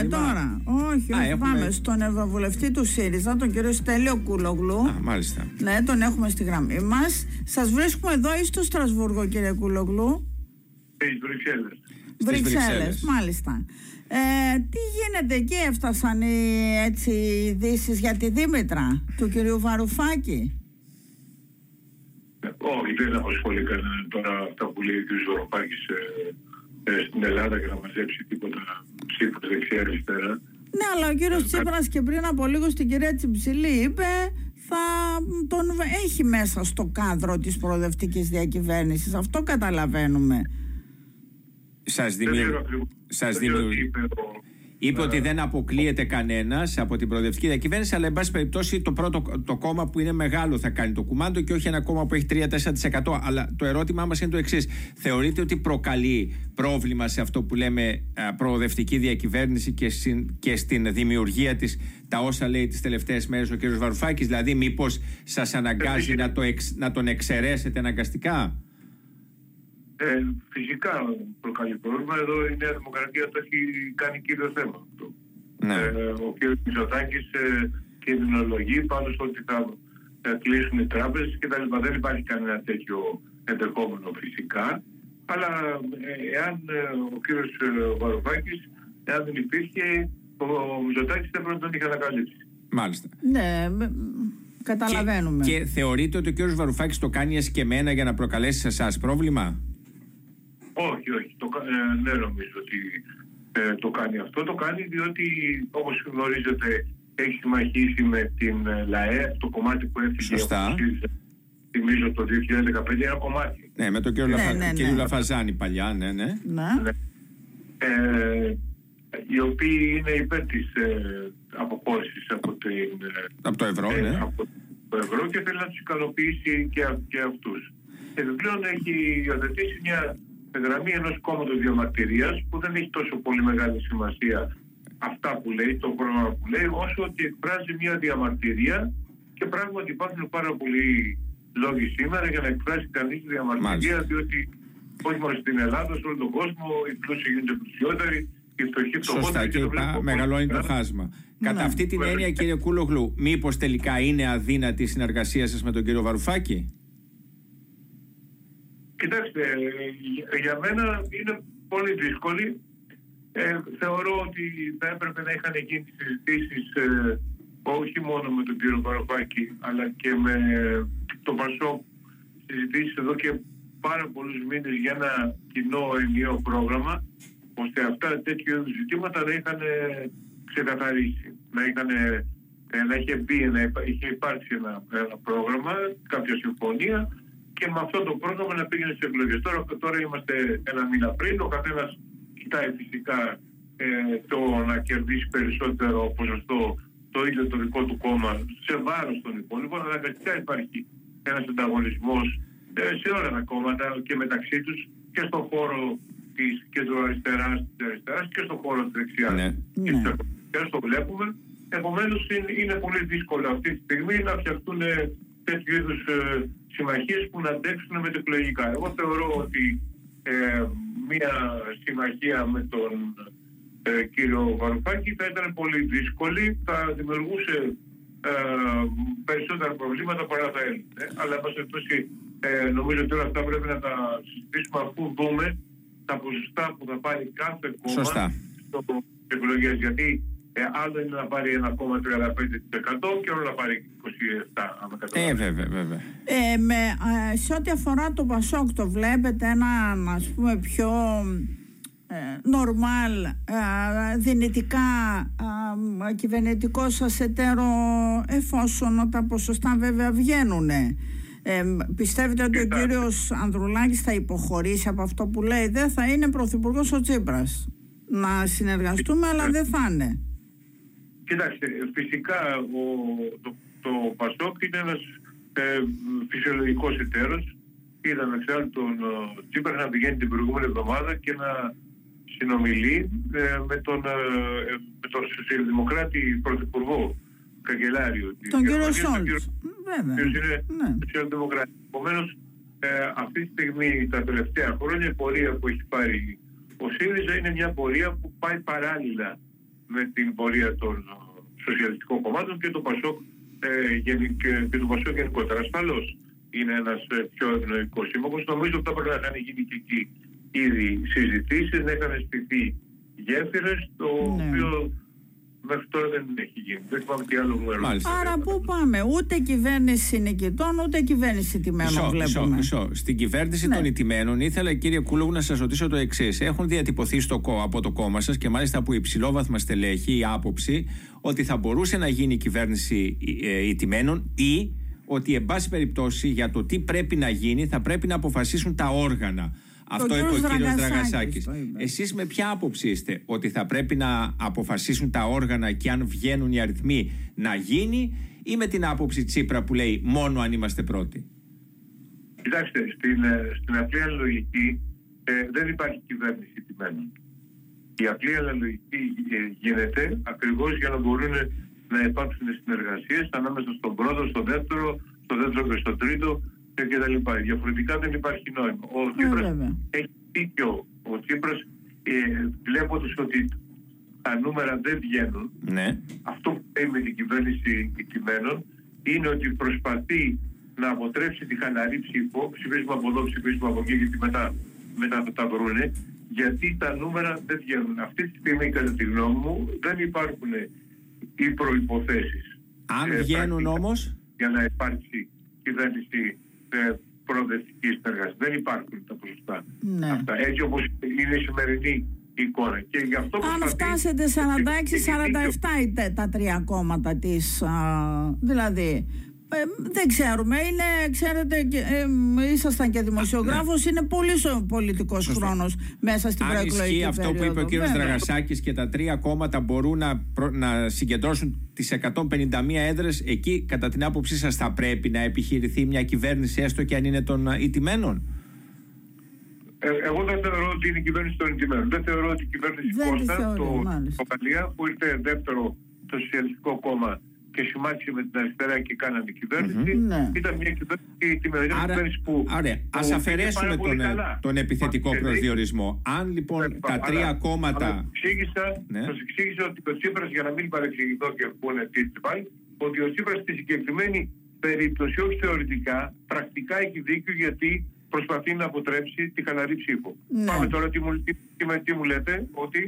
πάμε τώρα. Όχι, όχι, έχουμε... πάμε στον Ευρωβουλευτή του ΣΥΡΙΖΑ, τον κύριο Στέλιο Κούλογλου. Α, μάλιστα. Ναι, τον έχουμε στη γραμμή μας. Σας βρίσκουμε εδώ ή στο Στρασβούργο, κύριε Κούλογλου. Στις Βρυξέλλες. Βρυξέλλες, μάλιστα. Ε, τι γίνεται εκεί, έφτασαν οι έτσι, ειδήσεις για τη Δήμητρα του κυρίου Βαρουφάκη; Όχι, δεν απασχολεί κανένα τώρα αυτά που λέει ο κ. Βαρουφάκης ε, ε, στην Ελλάδα για να μαζέψει τίποτα ψήφου δεξιά-αριστερά. Ναι, αλλά ο κύριος Τσίπρας και πριν από λίγο στην κυρία Τσιψηλή είπε θα τον έχει μέσα στο κάδρο της προοδευτικής διακυβέρνησης. Αυτό καταλαβαίνουμε. Σας Δεν ξέρω δημιουργεί. ακριβώς- Σας δεν ξέρω τι δημιουργεί. είπε ο- Είπε ότι δεν αποκλείεται κανένας από την προοδευτική διακυβέρνηση, αλλά εν πάση περιπτώσει το πρώτο το κόμμα που είναι μεγάλο θα κάνει το κουμάντο και όχι ένα κόμμα που έχει 3-4%. Αλλά το ερώτημά μας είναι το εξής. Θεωρείτε ότι προκαλεί πρόβλημα σε αυτό που λέμε α, προοδευτική διακυβέρνηση και, συν- και στην δημιουργία της τα όσα λέει τις τελευταίες μέρες ο κ. Βαρουφάκης, Δηλαδή, μήπως σας αναγκάζει να, το εξ- να τον εξαιρέσετε αναγκαστικά; Ε, φυσικά προκαλεί πρόβλημα. Εδώ η Νέα Δημοκρατία το έχει κάνει κύριο θέμα αυτό. Ναι. Ε, ο κ. Μητσοτάκης ε, κινδυνολογεί πάνω στο ότι θα ε, κλείσουν οι τράπεζες και τα λοιπά. Δεν υπάρχει κανένα τέτοιο ενδεχόμενο φυσικά. Αλλά ε, εάν ε, ο κ. Βαρουφάκης, εάν δεν υπήρχε, ο, ο Μητσοτάκης δεν πρέπει να τον είχε ανακαλύψει. Μάλιστα. Ναι, με- καταλαβαίνουμε. Και, και θεωρείτε ότι ο κ. Βαρουφάκης το κάνει εσκεμμένα για να προκαλέσει σε εσάς πρόβλημα; Όχι, όχι. Το, κα- ε, δεν νομίζω ότι ε, το κάνει αυτό. Το κάνει διότι, όπως γνωρίζετε, έχει συμμαχίσει με την ε, ΛΑΕ, το κομμάτι που έφυγε Σωστά. από το ΣΥΡΙΖΑ, θυμίζω το 2015, ένα κομμάτι. Ναι, με τον κύριο, Ναι, Λαφα... ναι, ναι. κύριο Λαφαζάνη παλιά, ναι, ναι. Ναι. Ναι. Ε, οι οποίοι είναι υπέρ της ε, αποχώρησης από, την, ε, Από το ευρώ, ε, ναι. από το ευρώ και θέλει να τους ικανοποιήσει και, α- και αυτούς. Επιπλέον έχει υιοθετήσει μια γραμμή ενός κόμματος διαμαρτυρίας που δεν έχει τόσο πολύ μεγάλη σημασία αυτά που λέει, το πρόγραμμα που λέει, όσο ότι εκφράζει μια διαμαρτυρία και πράγματι υπάρχουν πάρα πολλοί λόγοι σήμερα για να εκφράσει κανείς διαμαρτυρία, Μάλιστα. διότι όχι μόνο στην Ελλάδα, σε όλο τον κόσμο, οι πλούσιοι γίνονται πλουσιότεροι, οι φτωχοί Σωστά φτωχότεροι. και το είπα, βλέπουμε μεγαλώνει το πολύ χάσμα. Κατά Ναι. αυτή την Βέβαια. έννοια, κύριε Κούλογλου, μήπως τελικά είναι αδύνατη η συνεργασία σας με τον κύριο Βαρουφάκη; Κοιτάξτε, ε, για μένα είναι πολύ δύσκολη. Ε, θεωρώ ότι θα έπρεπε να είχαν γίνει συζητήσεις όχι μόνο με τον κύριο Βαρουφάκη, αλλά και με τον Πασό συζητήσεις εδώ και πάρα πολλούς μήνες για ένα κοινό ενιαίο πρόγραμμα, ώστε αυτά τέτοιου είδους ζητήματα να είχαν ε, ξεκαθαρίσει, να είχαν ε, να είχε μπει, να υπά- είχε υπάρξει ένα, ένα πρόγραμμα, κάποια συμφωνία και με αυτό το πρόγραμμα να πήγαινε στις εκλογές. Τώρα, τώρα είμαστε ένα μήνα πριν, ο καθένας κοιτάει φυσικά ε, το να κερδίσει περισσότερο ποσοστό το ίδιο το δικό του κόμμα σε βάρος των υπόλοιπων. Αναγκαστικά υπάρχει ένας ανταγωνισμός ε, σε όλα τα κόμματα και μεταξύ τους και στον χώρο της κεντροαριστεράς, της αριστεράς και στον χώρο της δεξιάς. Ναι. Και Ναι. στις αριστερές το βλέπουμε. Επομένως είναι, είναι πολύ δύσκολο αυτή τη στιγμή να φτιαχτούν ε, τέτοιου είδους συμμαχίες που να αντέξουν με τα εκλογικά. Εγώ θεωρώ ότι ε, μια συμμαχία με τον ε, κύριο Βαρουφάκη θα ήταν πολύ δύσκολη, θα δημιουργούσε ε, περισσότερα προβλήματα παρά θα έλυνε. Αλλά, εν πάση περιπτώσει, ε, νομίζω ότι όλα αυτά πρέπει να τα συζητήσουμε αφού δούμε τα ποσοστά που θα πάρει κάθε κόμμα Σωστά. στο εκλογές. Γιατί ε, άλλο είναι να πάρει 1,35% και άλλο να πάρει 27%. Αν με Ε, καταλαβαίνετε. βέβαια, βέβαια. Ε, με, ε, σε ό,τι αφορά το Πασόκ το βλέπετε ένα ας πούμε πιο ε, νορμάλ ε, δυνητικά ε, κυβερνητικό σας εταίρο εφόσον τα ποσοστά βέβαια βγαίνουν. Ε, πιστεύετε ότι ο Κοιτάξτε. κύριος Ανδρουλάκης θα υποχωρήσει από αυτό που λέει; Δεν θα είναι πρωθυπουργός ο Τσίπρας να συνεργαστούμε αλλά δεν θα είναι Κοιτάξτε, φυσικά ο, το, το Πασόκ είναι ένας ε, φυσιολογικός εταίρος. Είδαμε εξάλλου τον ε, Τσίπρα να πηγαίνει την προηγούμενη εβδομάδα και να συνομιλεί ε, με τον, ε, με τον σοσιαλδημοκράτη πρωθυπουργό Καγκελάριο. της τον κύριο Γερμανίας, τον Σόλτς κύριο- βέβαια ο οποίος είναι ναι. σοσιαλδημοκράτης. Επομένως, ε, αυτή τη στιγμή, τα τελευταία χρόνια, η πορεία που έχει πάρει ο ΣΥΡΙΖΑ είναι μια πορεία που πάει παράλληλα με την πορεία των σοσιαλιστικών κομμάτων και το Πασόκ ε, και, το Πασόκ γενικότερα. Ασφαλώς είναι ένας ε, πιο ευνοϊκός σύμμαχος. Νομίζω ότι θα πρέπει να κάνει γίνει και εκεί ήδη συζητήσεις, να είχαν στηθεί γέφυρες, το ναι. οποίο μέχρι τώρα δεν έχει γίνει. Δεν θυμάμαι τι άλλο μου έρωτα. Άρα πού πάμε, ούτε κυβέρνηση νικητών, ούτε κυβέρνηση τιμένων μισό, βλέπουμε. Μισό, μισό. Στην κυβέρνηση ναι. των ηττημένων ήθελα κύριε Κούλογου να σας ρωτήσω το εξής. Έχουν διατυπωθεί στο, από το κόμμα σας και μάλιστα από υψηλόβαθμα στελέχη η άποψη ότι θα μπορούσε να γίνει κυβέρνηση ε, ηττημένων ή ότι εν πάση περιπτώσει για το τι πρέπει να γίνει θα πρέπει να αποφασίσουν τα όργανα. Αυτό είπε ο κύριος Δραγασάκης. Εσείς με ποια άποψη είστε, ότι θα πρέπει να αποφασίσουν τα όργανα και αν βγαίνουν οι αριθμοί να γίνει, ή με την άποψη Τσίπρα που λέει μόνο αν είμαστε πρώτοι; Κοιτάξτε, στην, ε, στην απλή λογική ε, δεν υπάρχει κυβέρνηση τιμένων. Η απλή αναλογική ε, γίνεται ακριβώς για να μπορούν να υπάρξουν συνεργασίες ανάμεσα στον πρώτο, στον δεύτερο, στο δεύτερο και στο τρίτο κτλ. Διαφορετικά δεν υπάρχει νόημα. Ο ε, Τσίπρας έχει δίκιο. Ο Τσίπρας ε, βλέποντας ότι τα νούμερα δεν βγαίνουν, ναι. αυτό που λέει με την κυβέρνηση κειμένων είναι ότι προσπαθεί να αποτρέψει τη χαλαρή ψήφο, ψηφίσμα από εδώ, ψηφίσμα από εκεί, γιατί μετά, μετά θα τα βρούνε, γιατί τα νούμερα δεν βγαίνουν. Αυτή τη στιγμή, κατά τη γνώμη μου, δεν υπάρχουν οι προποθέσει. Αν ε, βγαίνουν όμω. Για να υπάρξει κυβέρνηση ε, προοδευτική συνεργασία. Δεν υπάρχουν τα ποσοστά ναι. αυτά. Έτσι όπως είναι η σημερινή εικόνα. Και γι αυτό Αν φτάσετε 46-47 τα τρία κόμματα της. Δηλαδή. Ε, δεν ξέρουμε, είναι, ξέρετε, ε, ήσασταν και δημοσιογράφος, ναι. είναι πολύ πολιτικός χρόνος μέσα στην προεκλογική περίοδο. αυτό που είπε ο κ. Δραγασάκη και τα τρία κόμματα μπορούν να, να συγκεντρώσουν τις 151 έδρες, εκεί κατά την άποψή σας θα πρέπει να επιχειρηθεί μια κυβέρνηση, έστω και αν είναι των ηττημένων; Ε, εγώ δεν θεωρώ ότι είναι η κυβέρνηση των ηττημένων. Δεν θεωρώ ότι η κυβέρνηση Κώστα, το, το που ήρθε δεύτερο το Σοσιαλιστικό Κόμμα και συμμάχισε με την αριστερά και κάνανε κυβέρνηση. Mm-hmm. Ήταν μια κυβέρνηση, τη μεγάλη κυβέρνηση που. Ωραία, ας αφαιρέσουμε τον, ε, τον επιθετικό Α, προσδιορισμό. Αν λοιπόν τα τρία αλλά, κόμματα. Αλλά εξήγησα, ναι. σας εξήγησα ότι ο Τσίπρας, για να μην παρεξηγηθώ και πούνε τι πάλι, ότι ο Τσίπρας στη συγκεκριμένη περίπτωση, όχι θεωρητικά, πρακτικά έχει δίκιο γιατί προσπαθεί να αποτρέψει τη χαλαρή ψήφο. Ναι. Πάμε τώρα τι μου, τι, τι, μου λέτε, ότι...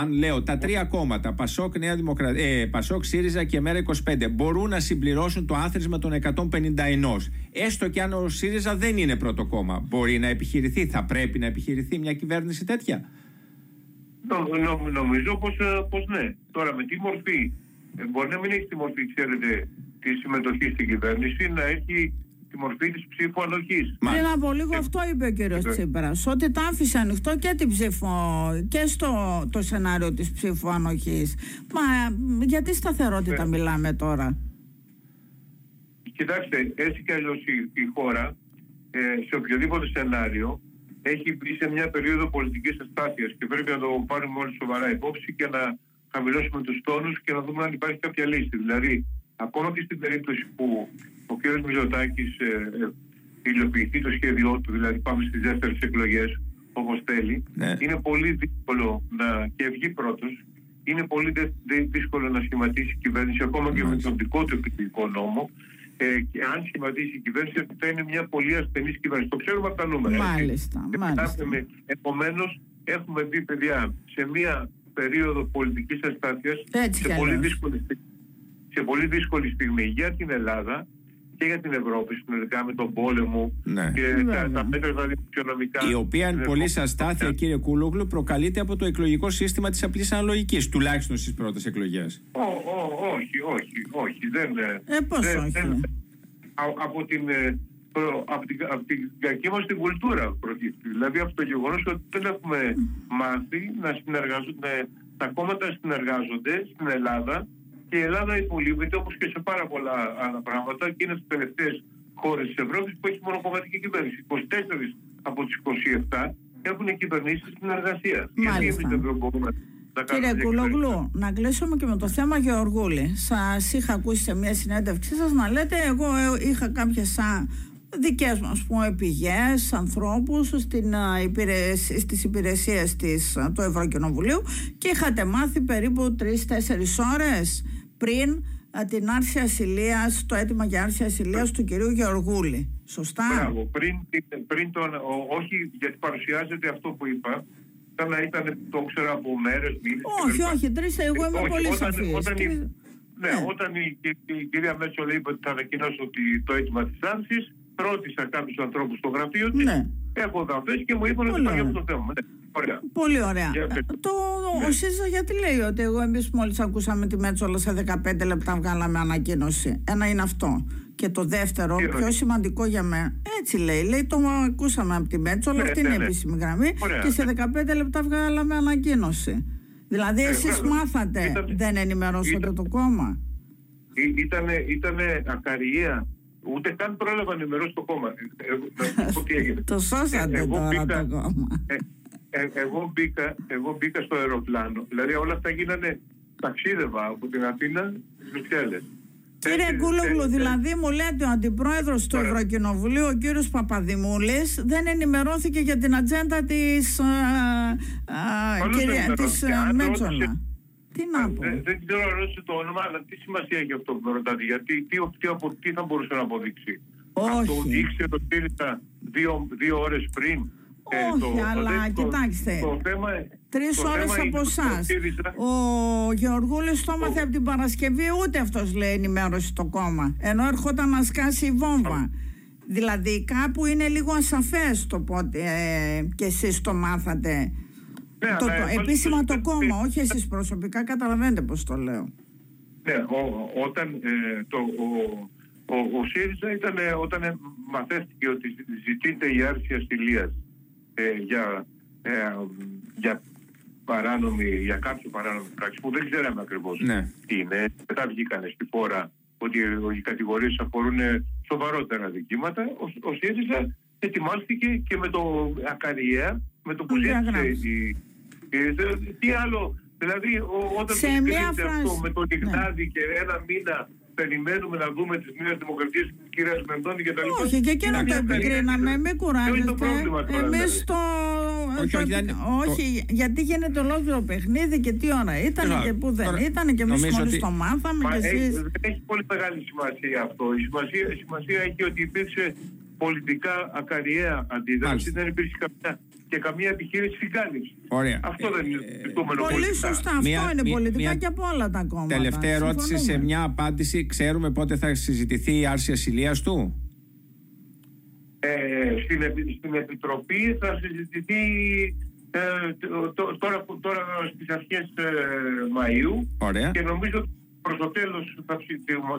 Αν λέω τα τρία κόμματα, Πασόκ, Νέα Δημοκρατία, ε, Πασόκ, ΣΥΡΙΖΑ και Μέρα 25, μπορούν να συμπληρώσουν το άθροισμα των 151. Έστω και αν ο ΣΥΡΙΖΑ δεν είναι πρώτο κόμμα, μπορεί να επιχειρηθεί, θα πρέπει να επιχειρηθεί μια κυβέρνηση τέτοια; Νο, νο, νομίζω πως, ε, πως ναι. Τώρα με τι μορφή, ε, μπορεί να μην έχει τη μορφή, ξέρετε, της συμμετοχής στην κυβέρνηση, να έχει τη μορφή της ψήφου ανοχής. Πριν από λίγο αυτό είπε ο κύριος Τσίπρας. Ότι τα άφησε ανοιχτό και την ψήφο και στο το σενάριο της ψήφου ανοχής. Μα γιατί σταθερότητα ναι. μιλάμε τώρα; Κοιτάξτε, έτσι κι αλλιώς η, χώρα ε, σε οποιοδήποτε σενάριο έχει μπει σε μια περίοδο πολιτικής αστάθειας και πρέπει να το πάρουμε όλοι σοβαρά υπόψη και να χαμηλώσουμε τους τόνους και να δούμε αν υπάρχει κάποια λύση. Δηλαδή, ακόμα και στην περίπτωση που ο κ. Μηζωτάκης ε, ε, υλοποιηθεί το σχέδιό του, δηλαδή πάμε στις δεύτερες εκλογές όπως θέλει, ναι. είναι πολύ δύσκολο να και βγει πρώτος. Είναι πολύ δύσκολο να σχηματίσει η κυβέρνηση ακόμα και με τον δικό του εκλογικό νόμο. Ε, και αν σχηματίσει η κυβέρνηση, θα είναι μια πολύ ασθενής κυβέρνηση. Το ξέρουμε από τα νούμερα. Μάλιστα. μάλιστα. Επομένως, έχουμε δει, παιδιά, σε μια περίοδο πολιτικής αστάθειας, σε, πολύ δύσκολη, σε πολύ δύσκολη στιγμή για την Ελλάδα, και για την Ευρώπη συνολικά με τον πόλεμο ναι. και τα, τα μέτρα τα δημοσιονομικά. Η οποία είναι πολύ αστάθεια, κύριε Κούλογλου, προκαλείται από το εκλογικό σύστημα της απλής αναλογικής, τουλάχιστον στις πρώτες εκλογές. Όχι, όχι, όχι. Δεν, ε, πώς δεν, όχι; Δεν, από την, ε, από την, από την κακή μας την κουλτούρα προκύπτει. Δηλαδή από το γεγονός ότι δεν έχουμε μάθει να συνεργαζονται, τα κόμματα συνεργάζονται στην Ελλάδα και η Ελλάδα υπολείπεται όπως και σε πάρα πολλά άλλα πράγματα και είναι στις τελευταίες χώρες της Ευρώπης που έχει μονοκομματική κυβέρνηση. 24 από τις 27 έχουν κυβερνήσεις στην εργασία. Γιατί εμεί δεν μπορούμε να Κύριε Κουλογλού, να κλείσουμε και με το θέμα Γεωργούλη. Σας είχα ακούσει σε μια συνέντευξή σας να λέτε: Εγώ είχα κάποιες δικές μας πούμε, πηγές, ανθρώπους στην, υπηρεσία, στις υπηρεσίες της, του Ευρωκοινοβουλίου και είχατε μάθει περίπου 3-4 ώρες πριν την άρση ασυλίας, το αίτημα για άρση ασυλίας του κυρίου Γεωργούλη. Σωστά; Μπράβο. Πριν, πριν τον, όχι γιατί παρουσιάζεται αυτό που είπα, σαν να ήταν, το ξέρω από μέρες, μήνες. Όχι, όχι, τρεις, εγώ είμαι πολύ σαφής. Όταν, ναι, ναι, όταν η, η, κυρία Μέτσο λέει ότι θα ανακοινώσω το αίτημα της άρσης, ρώτησα κάποιους ανθρώπους στο γραφείο της, ναι. έχω γραφές και μου είπαν ότι υπάρχει αυτό το θέμα. Ναι. Ωραία. Πολύ ωραία. το, ναι. Ο ΣΥΡΙΖΑ γιατί λέει ότι εγώ εμείς μόλις ακούσαμε τη Μέτσολα σε 15 λεπτά βγάλαμε ανακοίνωση. Ένα είναι αυτό. Και το δεύτερο, Τι πιο σημαντικό για μένα, έτσι λέει. Λέει το ακούσαμε από τη Μέτσολα, ναι, αυτή είναι η ναι, ναι. επίσημη γραμμή. Και σε 15 λεπτά βγάλαμε ανακοίνωση. Δηλαδή ε, εσείς μάθατε, ήταν, δεν ενημερώσατε ήταν, το κόμμα. Ήταν ακαριέα Ούτε καν πρόλαβα να ενημερώσω το κόμμα. Ε, το σώσατε τώρα το κόμμα. Ε, εγώ, μπήκα, εγώ μπήκα στο αεροπλάνο. Δηλαδή όλα αυτά γίνανε ταξίδευα από την Αθήνα στις Βρυξέλλες. Κύριε Κούλογλου, δηλαδή μου λέτε ο αντιπρόεδρος του Ευρωκοινοβουλίου, ο κύριος Παπαδημούλης, δεν ενημερώθηκε για την ατζέντα της της Μέτσολα. Τι να πω. Δεν, δεν ξέρω αν το όνομα, αλλά τι σημασία έχει αυτό που με ρωτάτε. Γιατί τι, τι, τι θα μπορούσε να αποδείξει; Όχι. Αν το ήξερε το ΣΥΡΙΖΑ δύο, δύο ώρες πριν ε, Όχι, το, αλλά το, κοιτάξτε. Το, θέμα, Τρεις ώρες από εσάς. Ο Γεωργούλης το έμαθε από την Παρασκευή, ούτε αυτός λέει ενημέρωση το κόμμα. Ενώ έρχονταν να σκάσει η βόμβα. Δηλαδή κάπου είναι λίγο ασαφές το πότε ε, και εσείς το μάθατε. Ναι, το, το, επίσημα το κόμμα, όχι εσείς προσωπικά, καταλαβαίνετε πώς το λέω. Ναι, ο, όταν ε, το, ο, ο, ο ΣΥΡΙΖΑ ήταν όταν μαθαίθηκε ότι ζητείται η άρση ασυλίας ε, για, ε, για παράνομη, για κάποιο παράνομη πράξη που δεν ξέραμε ακριβώς ναι. τι είναι. Μετά βγήκανε στη φόρα ότι οι κατηγορίες αφορούν σοβαρότερα δικήματα. Ο, ο ΣΥΡΙΖΑ ετοιμάστηκε και με το ακαριέα, με το που ζήτησε η, τι άλλο, δηλαδή όταν σε μια αυτό με τον Ιγνάδη ναι. και ένα μήνα περιμένουμε να δούμε τις νέες δημοκρατίες της κυρίας Μεντώνη και τα λοιπά. Όχι, και εκείνο το επικρίναμε, μην κουράζεστε. Εμείς το... Όχι, όχι, όχι, γιατί γίνεται ολόκληρο παιχνίδι και τι ώρα ήταν και που δεν ήταν και εμείς μόλις το μάθαμε και εσείς. Δεν έχει πολύ μεγάλη σημασία αυτό. Η σημασία, η σημασία έχει ότι υπήρξε πολιτικά ακαριέα αντίδραση, δεν υπήρχε καμιά και καμία επιχείρηση συγκάλυψη. Ωραία. Αυτό δεν είναι το Πολύ σωστά. Αυτό είναι πολιτικά μια, και από όλα τα κόμματα. Τελευταία ερώτηση σε μια απάντηση. Ξέρουμε πότε θα συζητηθεί η άρση ασυλίας του; Ε, στην, στην Επιτροπή θα συζητηθεί ε, τώρα, τώρα στις αρχές ε, Μαΐου Ωραία. και νομίζω προς το τέλος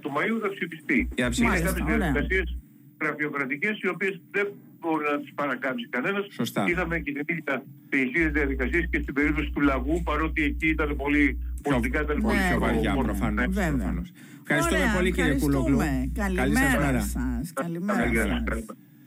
του Μαΐου θα ψηφιστεί. Για Είναι κάποιες διαδικασίες γραφειοκρατικές οι οποίες δεν μπορεί να τις παρακάμψει κανένας. Είδαμε και την ίδια τι ίδιε διαδικασίε και στην περίπτωση του λαγού, παρότι εκεί ήταν πολύ πολιτικά ήταν πολύ πιο βαριά. Προφανώς. Ευχαριστούμε πολύ κύριε Κουλόγλου. Καλημέρα σας. Καλημέρα.